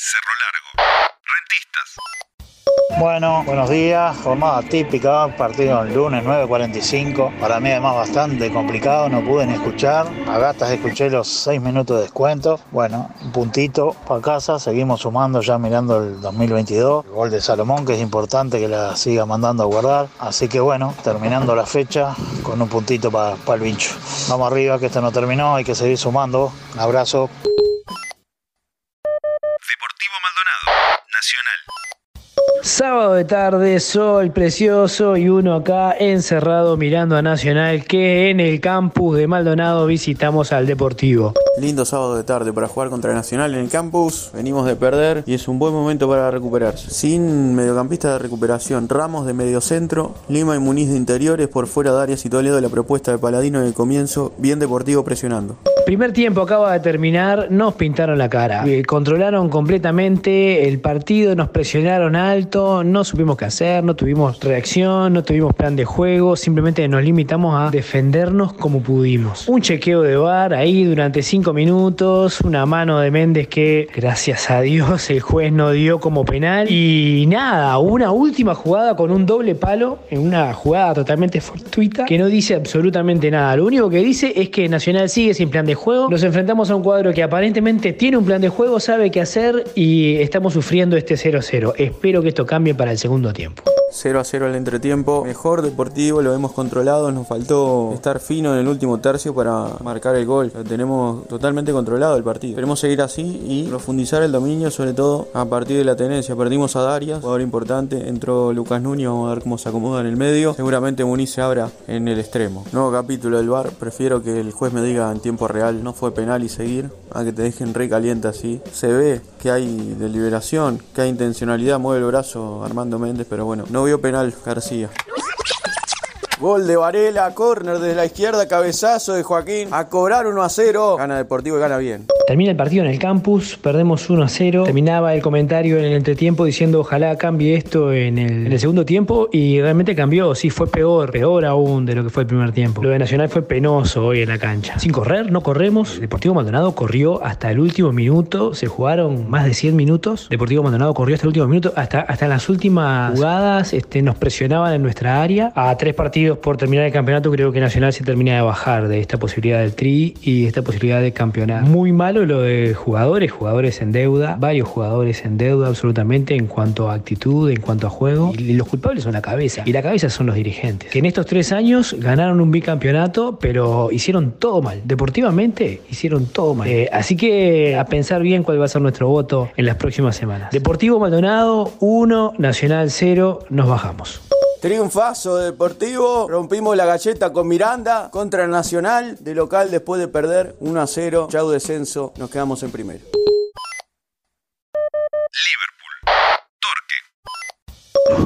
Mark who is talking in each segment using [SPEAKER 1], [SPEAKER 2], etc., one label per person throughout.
[SPEAKER 1] Cerro Largo. Rentistas.
[SPEAKER 2] Bueno, buenos días. Jornada típica, partido el lunes 9.45. Para mí además bastante complicado, no pude ni escuchar. A gatas escuché los 6 minutos de descuento. Bueno, un puntito para casa, seguimos sumando ya mirando el 2022. El gol de Salomón, que es importante que la siga mandando a guardar. Así que bueno, terminando la fecha con un puntito para el bicho. Vamos arriba, que esto no terminó, hay que seguir sumando. Un abrazo.
[SPEAKER 3] Sábado de tarde, sol precioso y uno acá encerrado mirando a Nacional que en el campus de Maldonado visitamos al Deportivo.
[SPEAKER 4] Lindo sábado de tarde para jugar contra Nacional en el campus, venimos de perder y es un buen momento para recuperarse. Sin mediocampista de recuperación, Ramos de mediocentro, Lima y Muniz de interiores, por fuera de Arias y Toledo la propuesta de Paladino en el comienzo, bien Deportivo presionando.
[SPEAKER 3] Primer tiempo acaba de terminar, nos pintaron la cara, eh, controlaron completamente el partido, nos presionaron alto, no supimos qué hacer, no tuvimos reacción, no tuvimos plan de juego, simplemente nos limitamos a defendernos como pudimos. Un chequeo de bar ahí durante cinco minutos, una mano de Méndez que gracias a Dios el juez no dio como penal y nada, una última jugada con un doble palo en una jugada totalmente fortuita que no dice absolutamente nada. Lo único que dice es que Nacional sigue sin plan de juego. Nos enfrentamos a un cuadro que aparentemente tiene un plan de juego, sabe qué hacer y estamos sufriendo este 0-0. Espero que esto cambie para el segundo tiempo.
[SPEAKER 4] 0 a 0 al entretiempo. Mejor deportivo, lo hemos controlado. Nos faltó estar fino en el último tercio para marcar el gol. Lo tenemos totalmente controlado el partido. Queremos seguir así y profundizar el dominio, sobre todo a partir de la tenencia. Perdimos a Darias, jugador importante. Entró Lucas Núñez, vamos a ver cómo se acomoda en el medio. Seguramente Muniz se abra en el extremo. Nuevo capítulo del bar. Prefiero que el juez me diga en tiempo real no fue penal y seguir a que te dejen re caliente así. Se ve que hay deliberación, que hay intencionalidad. Mueve el brazo Armando Méndez, pero bueno, no vio penal García. Gol de Varela, córner desde la izquierda, cabezazo de Joaquín. A cobrar 1 a 0. Gana Deportivo y gana bien.
[SPEAKER 3] Termina el partido en el campus, perdemos 1 a 0. Terminaba el comentario en el entretiempo diciendo ojalá cambie esto en el, segundo tiempo y realmente cambió. Sí, fue peor, peor aún de lo que fue el primer tiempo. Lo de Nacional fue penoso hoy en la cancha. Sin correr, no corremos. Deportivo Maldonado corrió hasta el último minuto. Se jugaron más de 100 minutos. Deportivo Maldonado corrió hasta el último minuto. Hasta, hasta en las últimas jugadas este, nos presionaban en nuestra área. A tres partidos por terminar el campeonato, creo que Nacional se termina de bajar de esta posibilidad del tri y esta posibilidad de campeonar. Muy malo lo de jugadores, jugadores en deuda, varios jugadores en deuda absolutamente en cuanto a actitud, en cuanto a juego. Y los culpables son la cabeza. Y la cabeza son los dirigentes. Que en estos tres años ganaron un bicampeonato, pero hicieron todo mal. Deportivamente hicieron todo mal. Eh, así que a pensar bien cuál va a ser nuestro voto en las próximas semanas. Deportivo Maldonado 1, Nacional 0, nos bajamos.
[SPEAKER 4] Triunfazo deportivo, rompimos la galleta con Miranda contra Nacional, de local después de perder 1 a 0, chau descenso, nos quedamos en primero.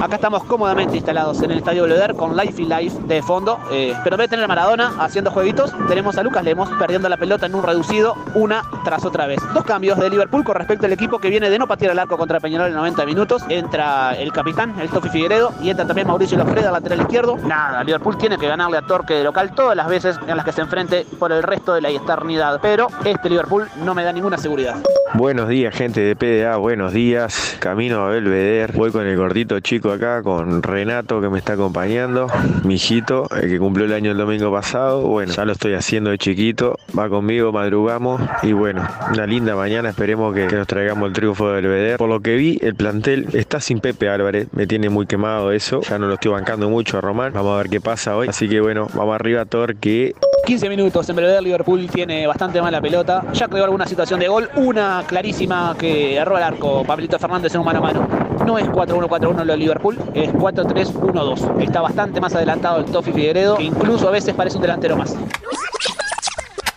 [SPEAKER 5] Acá estamos cómodamente instalados en el Estadio Bleder con Life y Life de fondo. Eh, pero en vez de tener a Maradona haciendo jueguitos, tenemos a Lucas Lemos perdiendo la pelota en un reducido una tras otra vez. Dos cambios de Liverpool con respecto al equipo que viene de no patear el arco contra Peñarol en 90 minutos. Entra el capitán, el Tofi Figueredo, y entra también Mauricio Lofreda, lateral izquierdo. Nada, Liverpool tiene que ganarle a Torque de local todas las veces en las que se enfrente por el resto de la eternidad. Pero este Liverpool no me da ninguna seguridad.
[SPEAKER 6] Buenos días, gente de PDA, buenos días. Camino a Belvedere. Voy con el gordito chico acá, con Renato que me está acompañando. Mi hijito, el que cumplió el año el domingo pasado. Bueno, ya lo estoy haciendo de chiquito. Va conmigo, madrugamos. Y bueno, una linda mañana. Esperemos que, que nos traigamos el triunfo de Belvedere. Por lo que vi, el plantel está sin Pepe Álvarez. Me tiene muy quemado eso. Ya no lo estoy bancando mucho a Román. Vamos a ver qué pasa hoy. Así que bueno, vamos arriba, Torque.
[SPEAKER 5] 15 minutos en Belvedere, Liverpool tiene bastante mala pelota. Ya creó alguna situación de gol, una clarísima que erró al arco Pablito Fernández en un mano a mano. No es 4-1-4-1 lo de Liverpool, es 4-3-1-2. Está bastante más adelantado el Tofi Figueredo, incluso a veces parece un delantero más.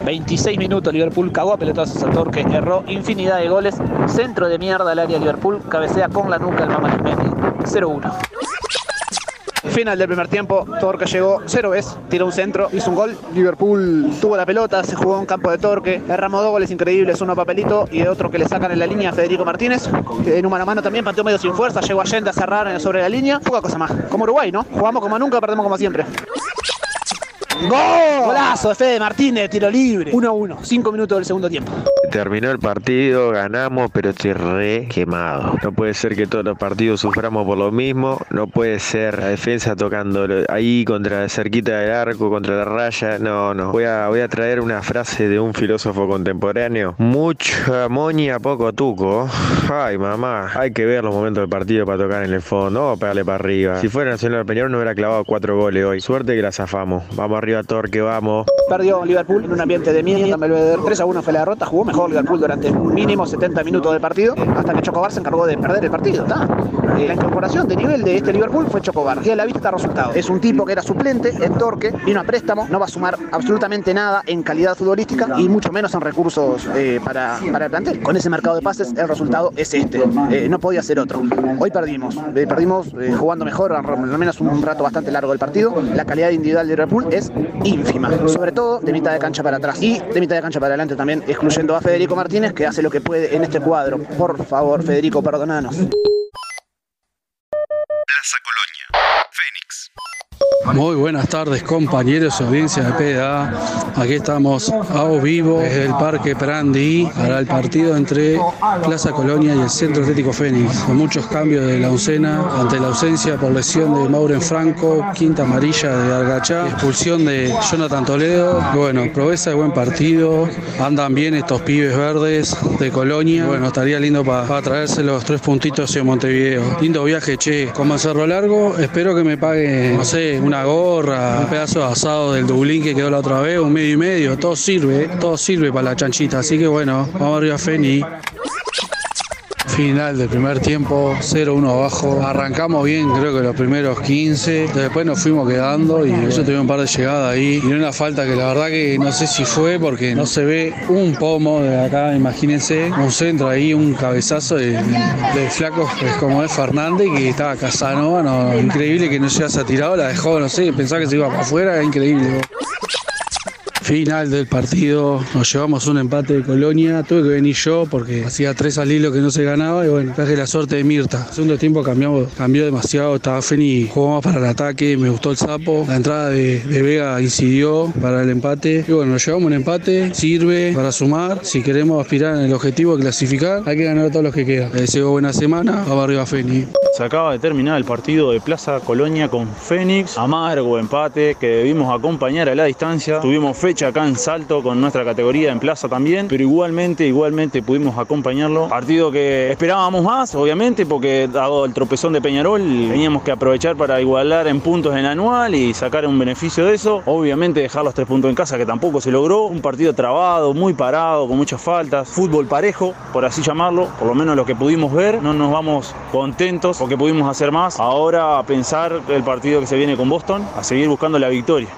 [SPEAKER 5] 26 minutos, Liverpool cagó a pelotazos a Torque, erró infinidad de goles. Centro de mierda al área Liverpool, cabecea con la nuca el Mamá 0-1. Final del primer tiempo, Torque llegó cero vez, tiró un centro, hizo un gol. Liverpool tuvo la pelota, se jugó en campo de Torque, derramó dos goles increíbles, uno a Papelito y otro que le sacan en la línea a Federico Martínez. En un mano a mano también pateó medio sin fuerza, llegó Allende a cerrar sobre la línea. Poca cosa más. Como Uruguay, ¿no? Jugamos como nunca, perdemos como siempre. ¡Gol! Golazo de Fede Martínez, tiro libre. 1-1, 5 minutos del segundo tiempo.
[SPEAKER 6] Terminó el partido, ganamos, pero estoy re quemado. No puede ser que todos los partidos suframos por lo mismo. No puede ser la defensa tocando ahí contra cerquita del arco, contra la raya. No, no. Voy a, voy a traer una frase de un filósofo contemporáneo. Mucha moña, poco tuco. Ay, mamá. Hay que ver los momentos del partido para tocar en el fondo. A pegarle para arriba. Si fuera Nacional Peñarol no hubiera clavado cuatro goles hoy. Suerte que la zafamos. Vamos arriba, Torque, vamos.
[SPEAKER 5] Perdió Liverpool en un ambiente de mierda. 3 a 1 fue la derrota. Jugó mejor Liverpool durante mínimo 70 minutos del partido, hasta que Chocobar se encargó de perder el partido. Eh, la incorporación de nivel de este Liverpool fue Chocobar, que a la vista resultado. Es un tipo que era suplente en Torque, vino a préstamo, no va a sumar absolutamente nada en calidad futbolística y mucho menos en recursos eh, para, para, el plantel. Con ese mercado de pases, el resultado es este. Eh, no podía ser otro. Hoy perdimos, perdimos jugando mejor, al menos un rato bastante largo del partido. La calidad individual de Liverpool es ínfima, sobre todo de mitad de cancha para atrás y de mitad de cancha para adelante también, excluyendo a Federico Martínez, que hace lo que puede en este cuadro. Por favor, Federico, perdonanos.
[SPEAKER 1] Colonia.
[SPEAKER 7] Muy buenas tardes compañeros, audiencia de PDA. Aquí estamos a vivo desde el Parque Prandi para el partido entre Plaza Colonia y el Centro Atlético Fénix. Con muchos cambios de la uncena ante la ausencia por lesión de Mauren Franco, quinta amarilla de Argachá, expulsión de Jonathan Toledo. Bueno, proveza de buen partido. Andan bien estos pibes verdes de Colonia. Bueno, estaría lindo para traerse los tres puntitos en Montevideo. Lindo viaje, che. Como Cerro Largo, espero que me pague, no sé, una gorra, un pedazo de asado del Dublín que quedó la otra vez, un medio y medio, todo sirve, todo sirve para la chanchita, así que bueno, vamos arriba Feni. Final del primer tiempo, 0-1 abajo. Arrancamos bien, creo que los primeros 15. Después nos fuimos quedando y ellos tuvieron un par de llegadas ahí. Y una falta que la verdad que no sé si fue porque no se ve un pomo de acá, imagínense. Un centro ahí, un cabezazo de, flaco es como es Fernández que estaba Casanova. No, increíble que no se haya tirado, la dejó, no sé, pensaba que se iba para afuera, increíble. Final del partido, nos llevamos un empate de Colonia. Tuve que venir yo porque hacía tres al hilo que no se ganaba y bueno, traje la suerte de Mirta. El segundo tiempo cambiamos, cambió demasiado, estaba Feni, jugó más para el ataque, me gustó el sapo. La entrada de, Vega incidió para el empate. Y bueno, nos llevamos un empate, sirve para sumar. Si queremos aspirar en el objetivo de clasificar, hay que ganar a todos los que quedan. Les deseo buena semana, vamos arriba Feni.
[SPEAKER 8] Se acaba de terminar el partido de Plaza Colonia con Fénix. Amargo empate que debimos acompañar a la distancia. Tuvimos fecha acá en Salto con nuestra categoría en plaza también, pero igualmente, igualmente pudimos acompañarlo. Partido que esperábamos más, obviamente, porque dado el tropezón de Peñarol, teníamos que aprovechar para igualar en puntos en anual y sacar un beneficio de eso. Obviamente dejar los tres puntos en casa, que tampoco se logró. Un partido trabado, muy parado, con muchas faltas. Fútbol parejo, por así llamarlo, por lo menos lo que pudimos ver. No nos vamos contentos porque pudimos hacer más. Ahora a pensar el partido que se viene con Boston, a seguir buscando la victoria.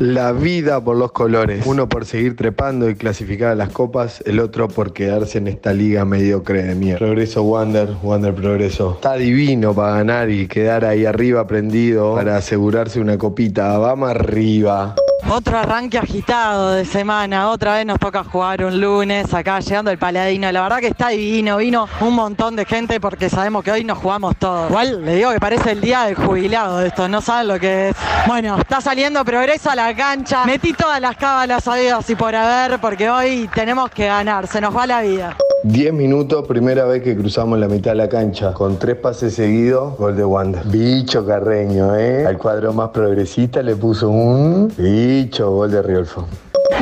[SPEAKER 9] La vida por los colores. Uno por seguir trepando y clasificar a las copas, el otro por quedarse en esta liga mediocre de mierda. Progreso Wander, Wander Progreso. Está divino para ganar y quedar ahí arriba prendido para asegurarse una copita. Vamos arriba.
[SPEAKER 10] Otro arranque agitado de semana, otra vez nos toca jugar un lunes acá llegando el Paladino. La verdad que está divino, vino un montón de gente porque sabemos que hoy nos jugamos todo. Igual le digo que parece el día del jubilado esto, no saben lo que es. Bueno, está saliendo progreso a la cancha. Metí todas las cábalas sabidas y por haber porque hoy tenemos que ganar, se nos va la vida.
[SPEAKER 9] 10 minutos, primera vez que cruzamos la mitad de la cancha. Con tres pases seguidos, gol de Wanda. Bicho Carreño, ¿eh? Al cuadro más progresista le puso un bicho gol de Riolfo.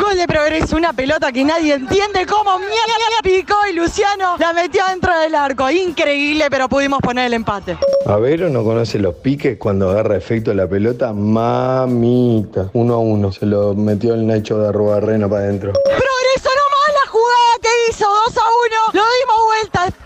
[SPEAKER 10] Gol de progreso, una pelota que nadie entiende cómo mierda picó y Luciano la metió dentro del arco. Increíble, pero pudimos poner el empate.
[SPEAKER 9] A no conoce los piques cuando agarra efecto la pelota. Mamita. Uno a uno. Se lo metió el Nacho de Arrubarreno para adentro.
[SPEAKER 10] Progreso nomás la jugada que hizo. 2 a 1. Lo dimos vuelta.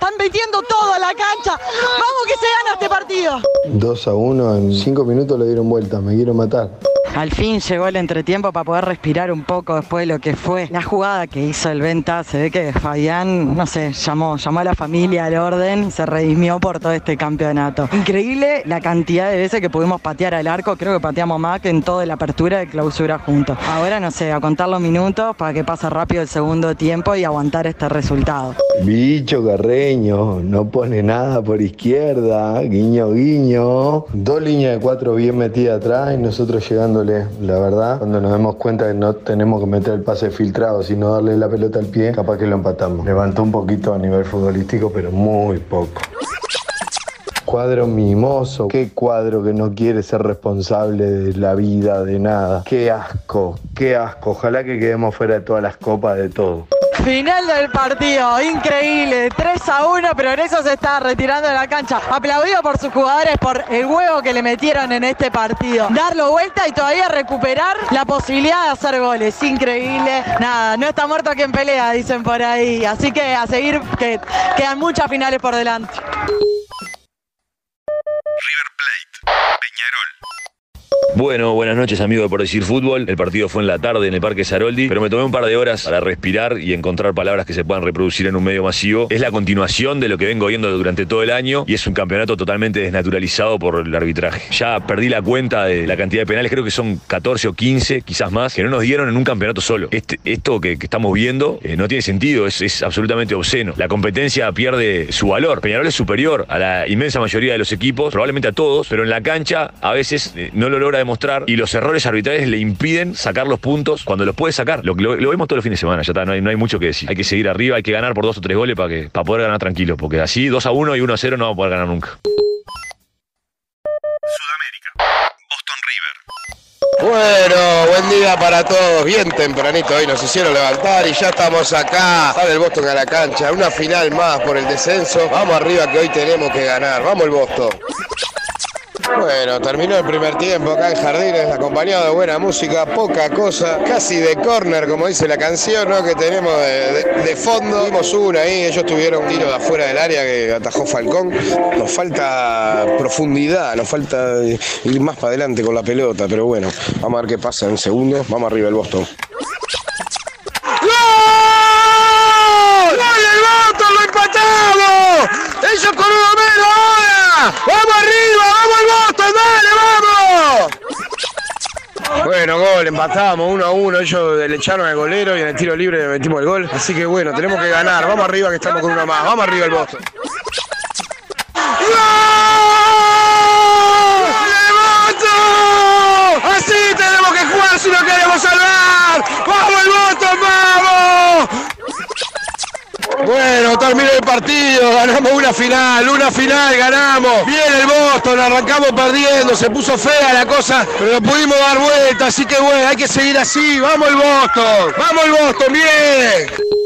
[SPEAKER 10] Están metiendo todo a la cancha. Vamos que se gana este partido.
[SPEAKER 9] 2 a 1. En 5 minutos lo dieron vuelta. Me quiero matar.
[SPEAKER 10] Al fin llegó el entretiempo para poder respirar un poco después de lo que fue la jugada que hizo el Venta. Se ve que Fabián, no sé, llamó, llamó a la familia al orden se redimió por todo este campeonato. Increíble la cantidad de veces que pudimos patear al arco. Creo que pateamos más que en toda la apertura de clausura juntos. Ahora, no sé, a contar los minutos para que pase rápido el segundo tiempo y aguantar este resultado.
[SPEAKER 9] Bicho Carreño. No pone nada por izquierda, guiño, guiño. Dos líneas de cuatro bien metidas atrás y nosotros llegándole, la verdad, cuando nos damos cuenta que no tenemos que meter el pase filtrado, sino darle la pelota al pie, capaz que lo empatamos. Levantó un poquito a nivel futbolístico, pero muy poco. Cuadro mimoso, qué cuadro que no quiere ser responsable de la vida, de nada. Qué asco, qué asco. Ojalá que quedemos fuera de todas las copas, de todo.
[SPEAKER 10] Final del partido, increíble, 3 a 1, Progreso se está retirando de la cancha. Aplaudido por sus jugadores por el huevo que le metieron en este partido. Darlo vuelta y todavía recuperar la posibilidad de hacer goles, increíble. Nada, no está muerto quien pelea, dicen por ahí. Así que a seguir, que quedan muchas finales por delante.
[SPEAKER 1] River Plate. Peñarol.
[SPEAKER 11] Bueno, buenas noches amigos de Por Decir Fútbol. El partido fue en la tarde en el Parque Saroldi, pero me tomé un par de horas para respirar y encontrar palabras que se puedan reproducir en un medio masivo. Es la continuación de lo que vengo viendo durante todo el año y es un campeonato totalmente desnaturalizado por el arbitraje. Ya perdí la cuenta de la cantidad de penales, creo que son 14 o 15, quizás más, que no nos dieron en un campeonato solo. Este, esto que, estamos viendo eh, no tiene sentido, es, es absolutamente obsceno. La competencia pierde su valor. Peñarol es superior a la inmensa mayoría de los equipos, probablemente a todos, pero en la cancha a veces eh, no lo logra demostrar y los errores arbitrales le impiden sacar los puntos cuando los puede sacar. Lo, lo, lo vemos todos los fines de semana, ya está, no hay, no hay mucho que decir. Hay que seguir arriba, hay que ganar por dos o tres goles para, que, para poder ganar tranquilo, porque así 2 a 1 y 1 a 0 no vamos a poder ganar nunca.
[SPEAKER 12] Bueno, buen día para todos. Bien tempranito hoy nos hicieron levantar y ya estamos acá. Sale el Boston a la cancha. Una final más por el descenso. Vamos arriba que hoy tenemos que ganar. Vamos el Boston. Bueno, terminó el primer tiempo acá en Jardines, acompañado de buena música, poca cosa, casi de corner, como dice la canción, ¿no? Que tenemos de, fondo. Vimos una ahí, ellos tuvieron un tiro de afuera del área que atajó Falcón. Nos falta profundidad, nos falta ir más para adelante con la pelota, pero bueno, vamos a ver qué pasa en segundos. Vamos arriba el Boston.
[SPEAKER 13] ¡Gol! ¡Gol del Boston! ¡Lo empatamos! ¡Ellos con uno menos ahora! ¡Vamos arriba! ¡Vamos al Boston! ¡Dale, vamos! Gol, empatamos uno a uno, ellos le echaron al golero y en el tiro libre metimos el gol. Así que bueno, tenemos que ganar. Vamos arriba que estamos con uno más. Vamos arriba el Boston. ¡Levanto! Así tenemos que jugar si no queremos salvar. ¡Vamos el Boston, vamos! Bueno, terminó el partido, ganamos una final, una final, ganamos. Bien el Boston, arrancamos perdiendo, se puso fea la cosa, pero pudimos dar vuelta, así que bueno, hay que seguir así. Vamos el Boston, vamos el Boston, bien.